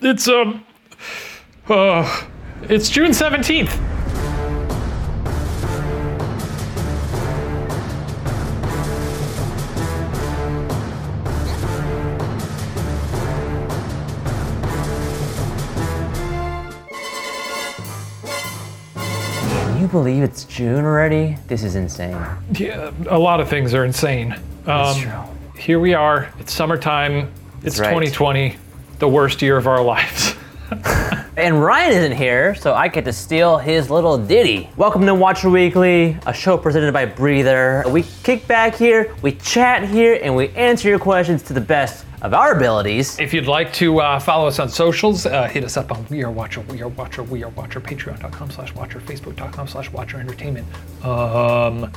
It's um, uh, it's June seventeenth. Can you believe it's June already? This is insane. Yeah, a lot of things are insane. That's Um, true. Here we are. It's summertime. It's right. 2020, the worst year of our lives. And Ryan isn't here, so I get to steal his little ditty. Welcome to Watcher Weekly, a show presented by Breather. We kick back here, we chat here, and we answer your questions to the best of our abilities. If you'd like to uh, follow us on socials, uh, hit us up on We Are Watcher, We Are Watcher, We Are Watcher, Patreon.com slash Watcher, Facebook.com slash Watcher Entertainment. Um,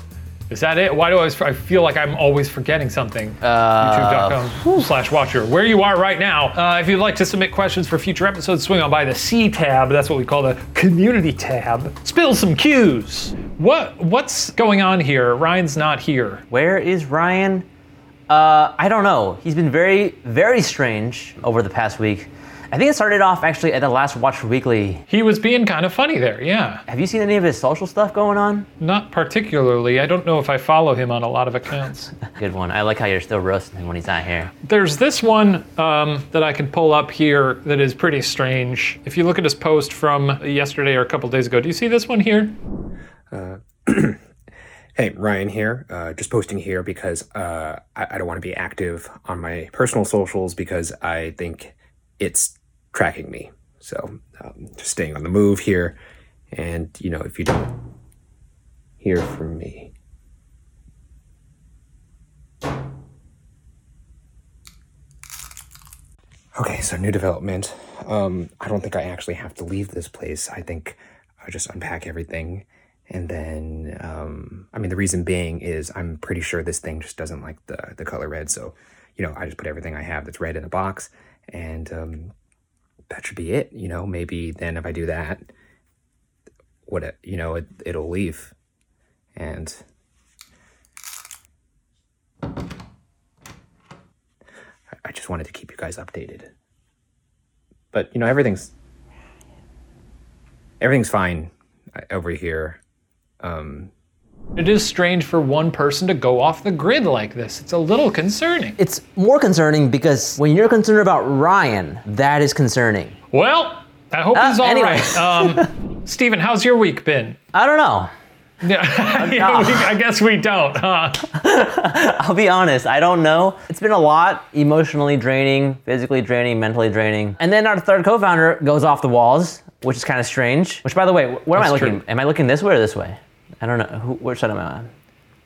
is that it? Why do I always, I feel like I'm always forgetting something? YouTube.com slash Watcher. Where you are right now. Uh, if you'd like to submit questions for future episodes, swing on by the C tab. That's what we call the community tab. Spill some cues. What What's going on here? Ryan's not here. Where is Ryan? Uh, I don't know. He's been very, very strange over the past week. I think it started off actually at the last Watch Weekly. He was being kind of funny there, yeah. Have you seen any of his social stuff going on? Not particularly. I don't know if I follow him on a lot of accounts. Good one. I like how you're still roasting him when he's not here. There's this one um, that I can pull up here that is pretty strange. If you look at his post from yesterday or a couple days ago, do you see this one here? Hey, Ryan here. Uh, just posting here because uh, I, I don't want to be active on my personal socials because I think it's tracking me. So um, just staying on the move here. And, you know, if you don't hear from me, Okay, so new development. Um, I don't think I actually have to leave this place. I think I just unpack everything. And then, um, I mean, the reason being is I'm pretty sure this thing just doesn't like the, the color red. So, you know, I just put everything I have that's red in a box. And um, that should be it. You know, maybe then if I do that, what, it, you know, it, it'll leave. And I- just wanted to keep you guys updated. But you know, everything's everything's fine uh, over here. Um, It is strange for one person to go off the grid like this. It's a little concerning. It's more concerning because when you're concerned about Ryan, that is concerning. Well, I hope Uh, he's all anyway. right. Um, Steven, how's your week been? I don't know. Yeah, yeah, we, I guess we don't, huh? I'll be honest, I don't know. It's been a lot emotionally draining, physically draining, mentally draining. And then our third co founder goes off the walls, which is kind of strange. Which, by the way, where am I looking? true. Am I looking this way or this way? I don't know. Who, which side am I on?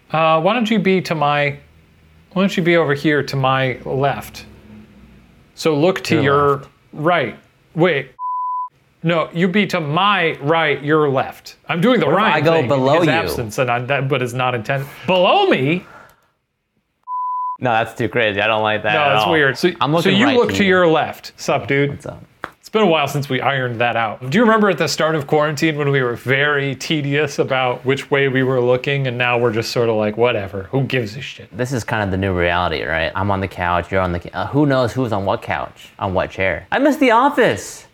Uh, why don't you be to my, why don't you be over here to my left? So look to Your your, left. right. Wait. No, you be to my right, your left. I'm doing the What if I go thing in below his you? absence, and I, that, but it's not intended. Below me? No, that's too crazy. I don't like that. No, at that's all. weird. So, I'm looking so you right look to to you. your left. Sup, dude? What's up? It's been a while since we ironed that out. Do you remember at the start of quarantine when we were very tedious about which way we were looking, and now we're just sort of like, whatever, who gives a shit? This is kind of the new reality, right? I'm on the couch, you're on the. Uh, who knows who's on what couch, on what chair? I miss the office.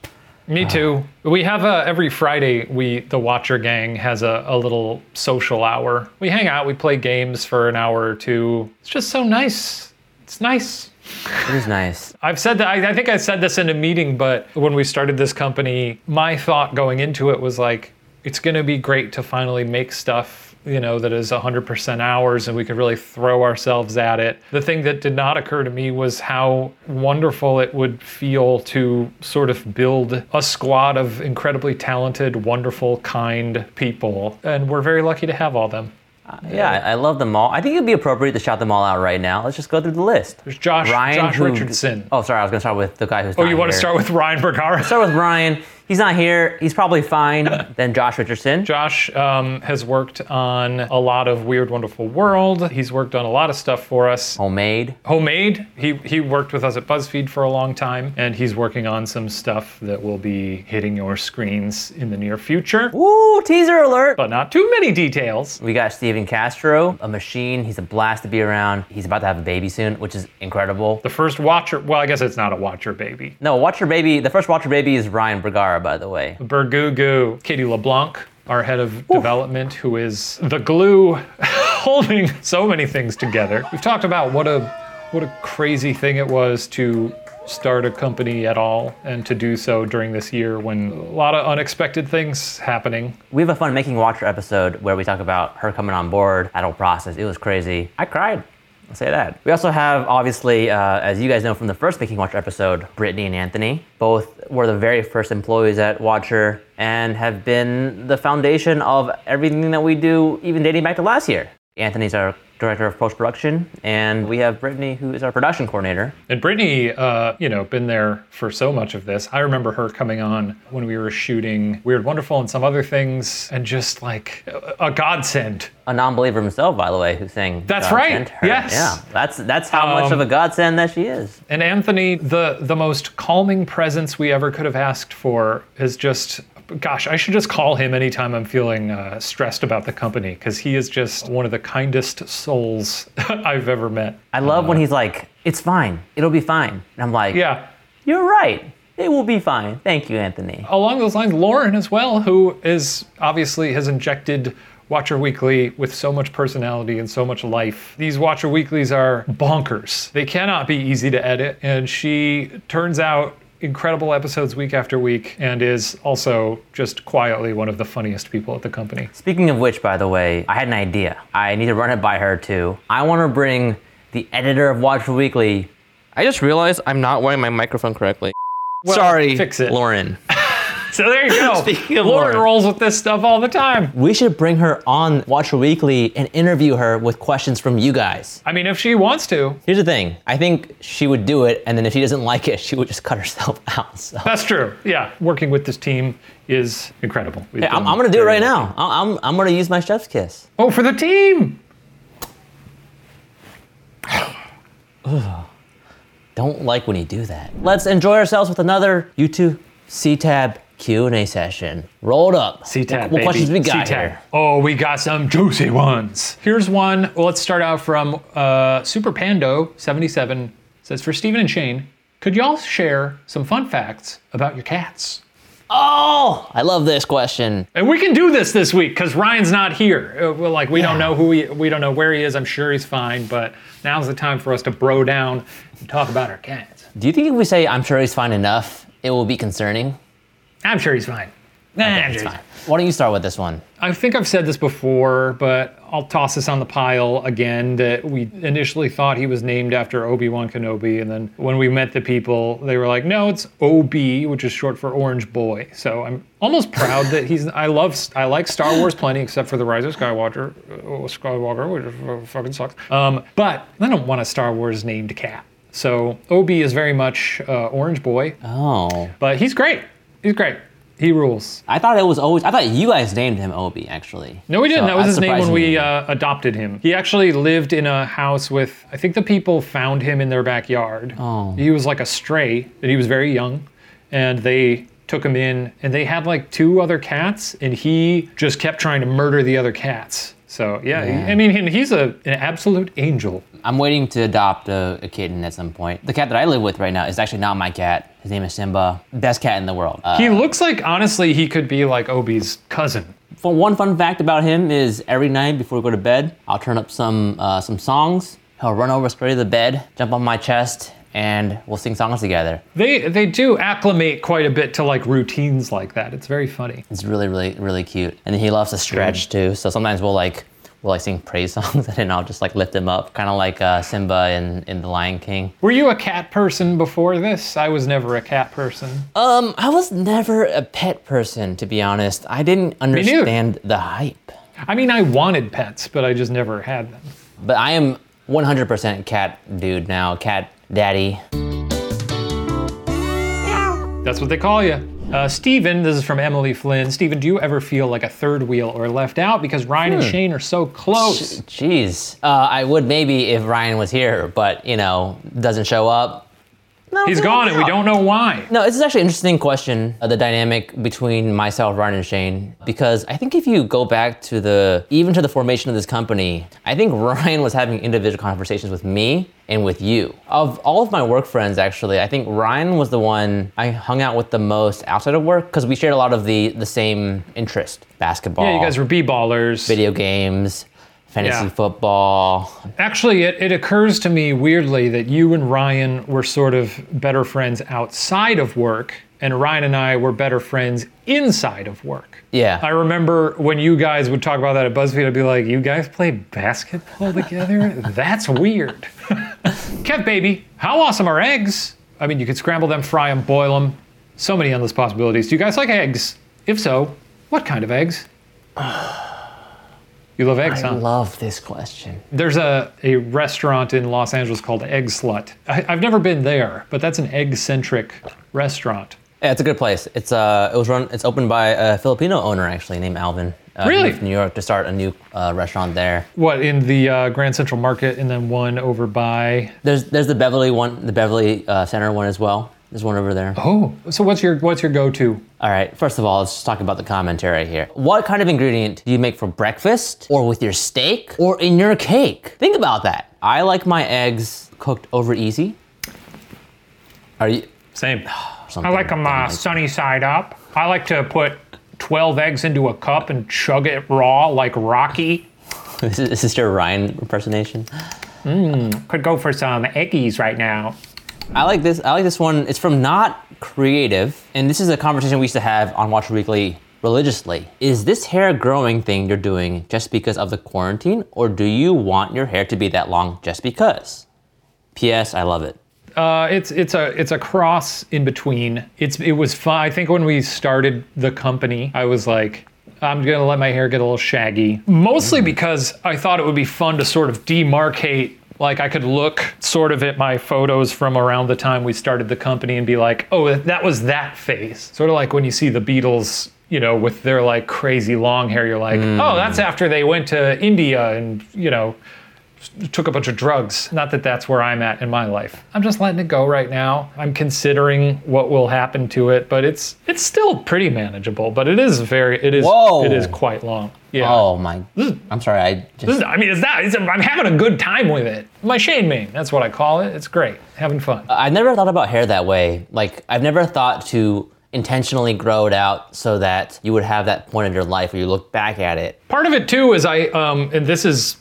Me too. We have a, every Friday, we, the Watcher Gang, has a, a little social hour. We hang out, we play games for an hour or two. It's just so nice. It's nice. It is nice. I've said that, I, I think I said this in a meeting, but when we started this company, my thought going into it was like, it's going to be great to finally make stuff, you know, that is 100% ours and we could really throw ourselves at it. The thing that did not occur to me was how wonderful it would feel to sort of build a squad of incredibly talented, wonderful, kind people. And we're very lucky to have all them. Yeah, I I love them all. I think it'd be appropriate to shout them all out right now. Let's just go through the list. There's Josh, Ryan, Josh who- Richardson. Oh, sorry, I was gonna start with the guy who's. Oh, you want to start with Ryan Bergara? Start with Ryan. He's not here. He's probably fine. then Josh Richardson. Josh um, has worked on a lot of Weird Wonderful World. He's worked on a lot of stuff for us. Homemade. Homemade. He he worked with us at BuzzFeed for a long time, and he's working on some stuff that will be hitting your screens in the near future. Woo, teaser alert. But not too many details. We got Steven Castro, a machine. He's a blast to be around. He's about to have a baby soon, which is incredible. The first Watcher. Well, I guess it's not a Watcher baby. No, Watcher Baby, the first Watcher Baby is Ryan Bergara, by the way. Bergugu, Katie LeBlanc, our head of development, who is the glue holding so many things together. We've talked about what a what a crazy thing it was to start a company at all and to do so during this year when a lot of unexpected things happening. We have a fun Making Watcher episode where we talk about her coming on board, that whole process. It was crazy. I cried. I'll say that. We also have, obviously, uh, as you guys know from the first Making Watcher episode, Brittany and Anthony. Both were the very first employees at Watcher and have been the foundation of everything that we do, even dating back to last year. Anthony's our director of post production, and we have Brittany, who is our production coordinator. And Brittany, uh, you know, been there for so much of this. I remember her coming on when we were shooting Weird Wonderful and some other things, and just like a, a godsend. A non-believer himself, by the way, who sang. That's God right, Her. yes. Yeah, that's that's how much Um, of a godsend that she is. And Anthony, the the most calming presence we ever could have asked for is just. Gosh, I should just call him anytime I'm feeling uh, stressed about the company because he is just one of the kindest souls I've ever met. I love when he's like, "It's fine. It'll be fine." And I'm like, Yeah, You're right. It will be fine. Thank you, Anthony. along those lines, Lauren as well, who is obviously has injected Watcher Weekly with so much personality and so much life. These Watcher Weeklies are bonkers. They cannot be easy to edit, and she turns out incredible episodes week after week and is also just quietly one of the funniest people at the company. Speaking of which, by the way, I had an idea. I need to run it by her too. I want to bring the editor of Watcher Weekly. I just realized I'm not wearing my microphone correctly. Well, Sorry, fix it. Lauren. So there you go. Speaking of Lauren Lauren. rolls with this stuff all the time. We should bring her on Watcher Weekly and interview her with questions from you guys. I mean, if she wants to, Here's the thing. I think she would do it, and then if she doesn't like it, she would just cut herself out. So. that's true. Yeah, working with this team is incredible. Hey, I'm, I'm gonna do it right lucky. now. I'm, I'm gonna use my chef's kiss. Oh, for the team. Don't like when you do that. Let's enjoy ourselves with another YouTube C-Tab Q&A session. Rolled up. C-Tab, What, what baby. questions we got C-Tab. here? Oh, we got some juicy ones. Here's one. Well, let's start out from uh, Super Pando 77. Says for Steven and Shane, could y'all share some fun facts about your cats? Oh, I love this question. And we can do this this week because Ryan's not here. Uh, well, like we don't know who he, we don't know where he is. I'm sure he's fine, but now's the time for us to bro down and talk about our cats. Do you think if we say I'm sure he's fine enough, it will be concerning? I'm sure he's fine. Nah, I'm sure fine. Why don't you start with this one? I think I've said this before, but I'll toss this on the pile again that we initially thought he was named after Obi-Wan Kenobi and then when we met the people, they were like, "No, it's OB, which is short for Orange Boy." So I'm almost proud that he's I love I like Star Wars plenty except for the Rise of Skywalker, uh, Skywalker, which uh, fucking sucks. Um, but I don't want a Star Wars named cat. So OB is very much uh, Orange Boy, Oh, but he's great. He's great. He rules. I thought it was always. I thought you guys named him Obi actually. No, we didn't. So that was his name when we uh, adopted him. He actually lived in a house with, I think the people found him in their backyard. Oh. He was like a stray, and he was very young. And they took him in, and they had like two other cats, and he just kept trying to murder the other cats. So, yeah, he- I mean, he's a, an absolute angel. I'm waiting to adopt a, a kitten at some point. The cat that I live with right now is actually not my cat. His name is Simba. Best cat in the world. Uh, He looks like, honestly, he could be like Obi's cousin. For one fun fact about him is every night before we go to bed, I'll turn up some uh, some songs. He'll run over straight to the bed, jump on my chest, and we'll sing songs together. They, they do acclimate quite a bit to like routines like that. It's very funny. It's really, really, really cute. And he loves to stretch too. So sometimes we'll like we'll like sing praise songs, and then I'll just like lift him up, kind of like uh, Simba in in The Lion King. Were you a cat person before this? I was never a cat person. Um, I was never a pet person, to be honest. I didn't understand the hype. I mean, I wanted pets, but I just never had them. But I am 100% cat dude now, cat daddy. That's what they call you. Uh, Steven, this is from Emily Flynn. Steven, do you ever feel like a third wheel or left out because Ryan and Shane are so close? Jeez. Uh, I would maybe if Ryan was here, but you know, doesn't show up. No, He's gone and we don't know why. No, this is actually an interesting question, uh, the dynamic between myself, Ryan, and Shane, because I think if you go back to the, even to the formation of this company, I think Ryan was having individual conversations with me and with you. Of all of my work friends, actually, I think Ryan was the one I hung out with the most outside of work because we shared a lot of the, the same interest basketball, Yeah, you guys were b-ballers. video games, fantasy Yeah. football. Actually, it, it occurs to me weirdly that you and Ryan were sort of better friends outside of work, and Ryan and I were better friends inside of work. Yeah. I remember when you guys would talk about that at BuzzFeed, I'd be like, "You guys play basketball together? That's weird." Kev, baby, how awesome are eggs? I mean, you could scramble them, fry them, boil them. So many endless possibilities. Do you guys like eggs? If so, what kind of eggs? You love eggs, I huh? love this question. There's a, a restaurant in Los Angeles called Egg Slut. I, I've never been there, but that's an egg centric restaurant. Yeah, it's a good place. It's uh, it was run. It's opened by a Filipino owner actually named Alvin. Uh, he Really? moved to New York to start a new uh, restaurant there. What in the uh, Grand Central Market, and then one over by. There's there's the Beverly one, the Beverly uh, Center one as well. There's one over there. Oh, so what's your what's your go to? All right. First of all, let's just talk about the commentary here. What kind of ingredient do you make for breakfast, or with your steak, or in your cake? Think about that. I like my eggs cooked over easy. Are you? Same. I like them uh, sunny side up. I like to put 12 eggs into a cup and chug it raw like Rocky. Is this, is this your Ryan impersonation? Mmm, could go for some eggies right now. I like this. I like this one. It's from Not Creative, and this is a conversation we used to have on Watch Weekly religiously. Is this hair growing thing you're doing just because of the quarantine, or do you want your hair to be that long just because? P.S. I love it. Uh, it's it's a it's a cross in between. It's it was fun. I think when we started the company, I was like, I'm gonna let my hair get a little shaggy, mostly because I thought it would be fun to sort of demarcate. Like I could look sort of at my photos from around the time we started the company and be like, oh, that was that phase. Sort of like when you see the Beatles. You know, with their like crazy long hair, you're like, mm. oh, that's after they went to India and, you know, took a bunch of drugs. Not that that's where I'm at in my life. I'm just letting it go right now. I'm considering what will happen to it, but it's it's still pretty manageable. But it is very it is Whoa. it is quite long. Yeah. Oh my! I'm sorry. I just is, I mean, it's that. It's, I'm having a good time with it. My Shane mane. That's what I call it. It's great. Having fun. I never thought about hair that way. Like I've never thought to intentionally grow it out so that you would have that point in your life where you look back at it. Part of it too is I, um, and this is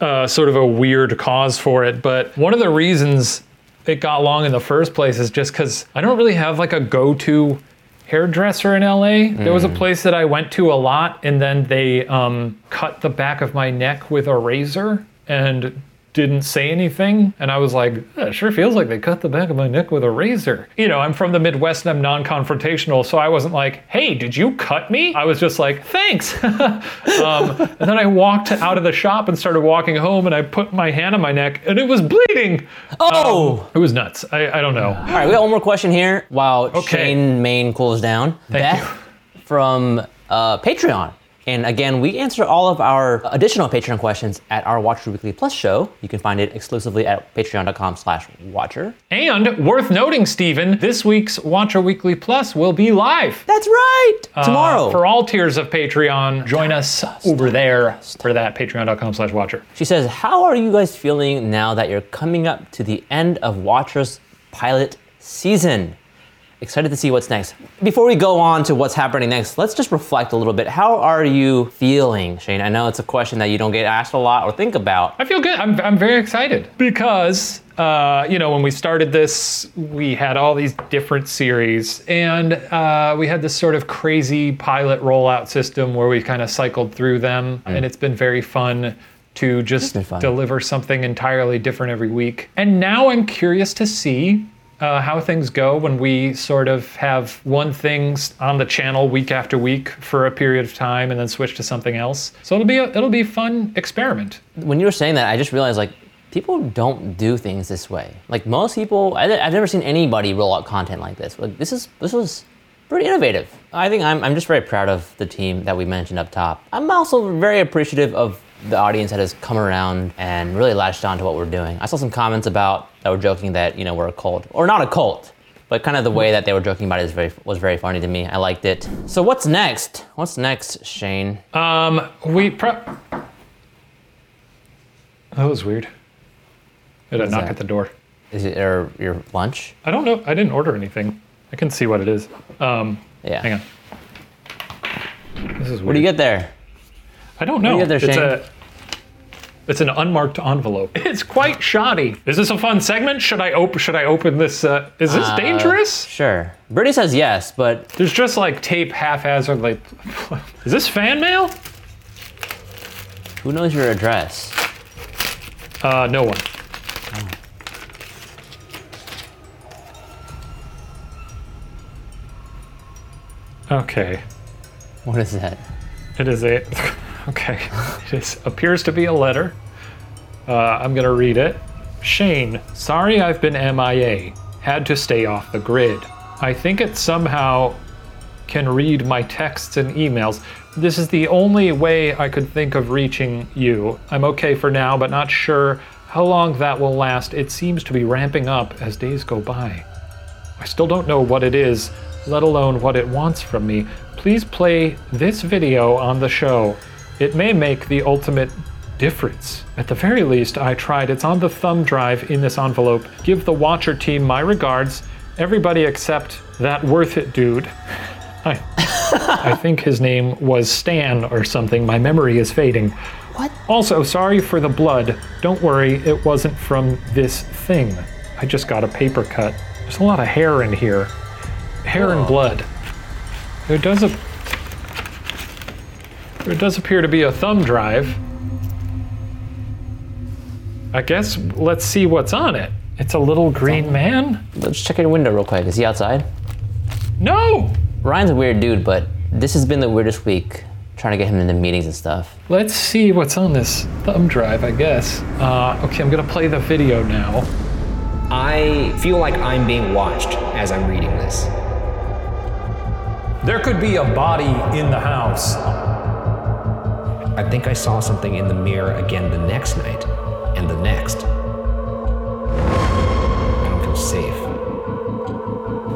uh, sort of a weird cause for it, but one of the reasons it got long in the first place is just because I don't really have like a go-to hairdresser in LA. There was a place that I went to a lot, and then they um, cut the back of my neck with a razor and didn't say anything. And I was like, "Yeah, it sure feels like they cut the back of my neck with a razor. You know, I'm from the Midwest and I'm non confrontational, so I wasn't like, hey, did you cut me? I was just like, thanks. um, and then I walked out of the shop and started walking home, and I put my hand on my neck, and it was bleeding. Oh! It was nuts. I, I don't know. All right, we got one more question here while Okay. Shane mane cools down. Thank Beth from uh, Patreon. And again, we answer all of our additional Patreon questions at our Watcher Weekly Plus show. You can find it exclusively at patreon.com slash watcher. And worth noting, Steven, this week's Watcher Weekly Plus will be live. That's right! Tomorrow. Uh, for all tiers of Patreon, join us over there for that, patreon.com slash watcher. She says, How are you guys feeling now that you're coming up to the end of Watcher's pilot season? Excited to see what's next. Before we go on to what's happening next, let's just reflect a little bit. How are you feeling, Shane? I know it's a question that you don't get asked a lot or think about. I feel good. I'm, I'm very excited because, uh, you know, when we started this, we had all these different series and uh, we had this sort of crazy pilot rollout system where we kind of cycled through them. And it's been very fun to just deliver something entirely different every week. And now I'm curious to see. Uh, how things go when we sort of have one thing on the channel week after week for a period of time and then switch to something else. So it'll be a, it'll be fun experiment. When you were saying that, I just realized like people don't do things this way. Like most people, I, I've never seen anybody roll out content like this. Like this is this was pretty innovative. I think I'm, I'm just very proud of the team that we mentioned up top. I'm also very appreciative of the audience that has come around and really latched on to what we're doing. I saw some comments about that were joking that you know we're a cult or not a cult, but kind of the way that they were joking about it is very, was very funny to me. I liked it. So what's next? What's next, Shane? Um, we pro- That was weird. I had a knock that? at the door. Is it or your lunch? I don't know. I didn't order anything. I can see what it is. Um, Yeah. hang on. This is weird. What do you get there? I don't know. there, it's a it's an unmarked envelope. It's quite shoddy. Is this a fun segment? Should I open should I open this uh, is this dangerous? Sure. Brittany says yes, but There's just like tape haphazard like Is this fan mail? who knows your address? Uh no one. Okay. What is that? It is a okay. It appears to be a letter. Uh, I'm gonna read it. Shane, sorry I've been MIA. Had to stay off the grid. I think it somehow can read my texts and emails. This is the only way I could think of reaching you. I'm okay for now, but not sure how long that will last. It seems to be ramping up as days go by. I still don't know what it is, let alone what it wants from me. Please play this video on the show. It may make the ultimate difference. At the very least, I tried. It's on the thumb drive in this envelope. Give the Watcher team my regards. Everybody except that worth it dude. I, I think his name was Stan or something. My memory is fading. What? Also, sorry for the blood. Don't worry, it wasn't from this thing. I just got a paper cut. There's a lot of hair in here. Hair and blood. There does a there does appear to be a thumb drive. I guess let's see what's on it. It's a little green man? Let's check your window real quick. Is he outside? No! Ryan's a weird dude, but this has been the weirdest week trying to get him into meetings and stuff. Let's see what's on this thumb drive, I guess. Uh, okay, I'm gonna play the video now. I feel like I'm being watched as I'm reading this. There could be a body in the house. I think I saw something in the mirror again the next night, and the next. I don't feel safe.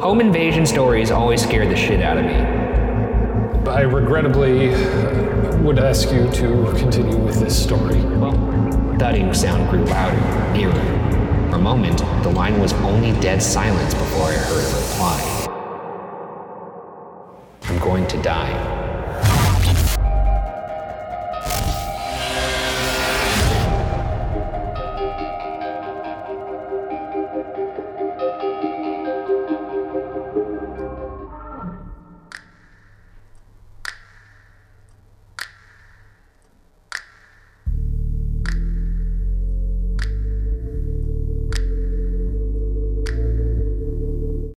Home invasion stories always scare the shit out of me. I regrettably uh, would ask you to continue with this story. Thudding sound grew louder, nearer. For a moment, the line was only dead silence before I heard a reply. I'm going to die.